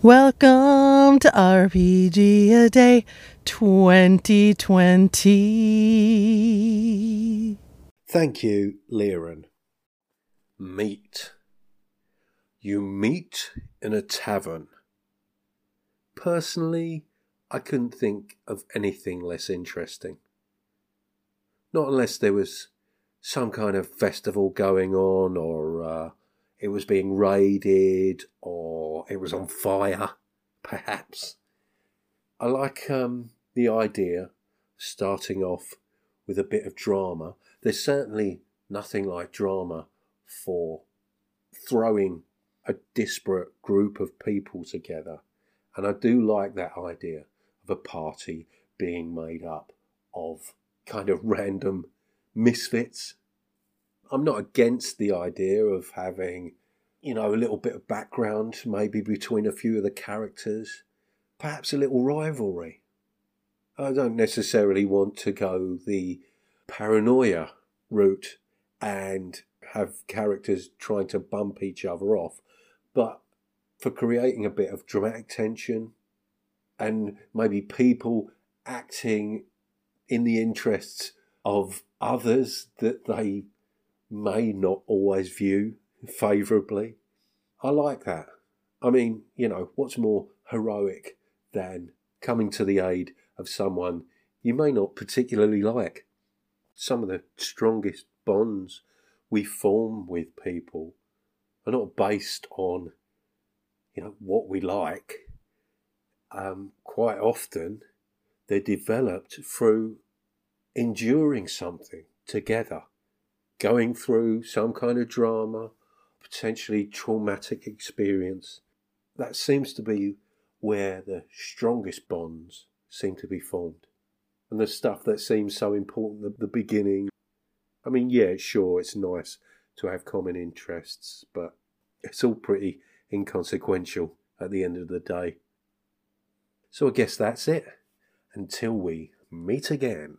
Welcome to RPG A Day 2020. Thank you, Liran. Meet. You meet in a tavern. Personally, I couldn't think of anything less interesting. Not unless there was some kind of festival going on, or uh, it was being raided, or it was on fire, perhaps. I like um, the idea starting off with a bit of drama. There's certainly nothing like drama for throwing a disparate group of people together. And I do like that idea of a party being made up of kind of random misfits. I'm not against the idea of having, you know, a little bit of background maybe between a few of the characters, perhaps a little rivalry. I don't necessarily want to go the paranoia route and have characters trying to bump each other off, but for creating a bit of dramatic tension and maybe people acting in the interests of others that they may not always view favourably. I like that. I mean, you know, what's more heroic than coming to the aid of someone you may not particularly like? Some of the strongest bonds we form with people are not based on, you know, what we like. Um, quite often, they're developed through enduring something together, going through some kind of drama, potentially traumatic experience. That seems to be where the strongest bonds seem to be formed. And the stuff that seems so important at the beginning. I mean, yeah, sure, it's nice to have common interests, but it's all pretty inconsequential at the end of the day. So I guess that's it. Until we meet again.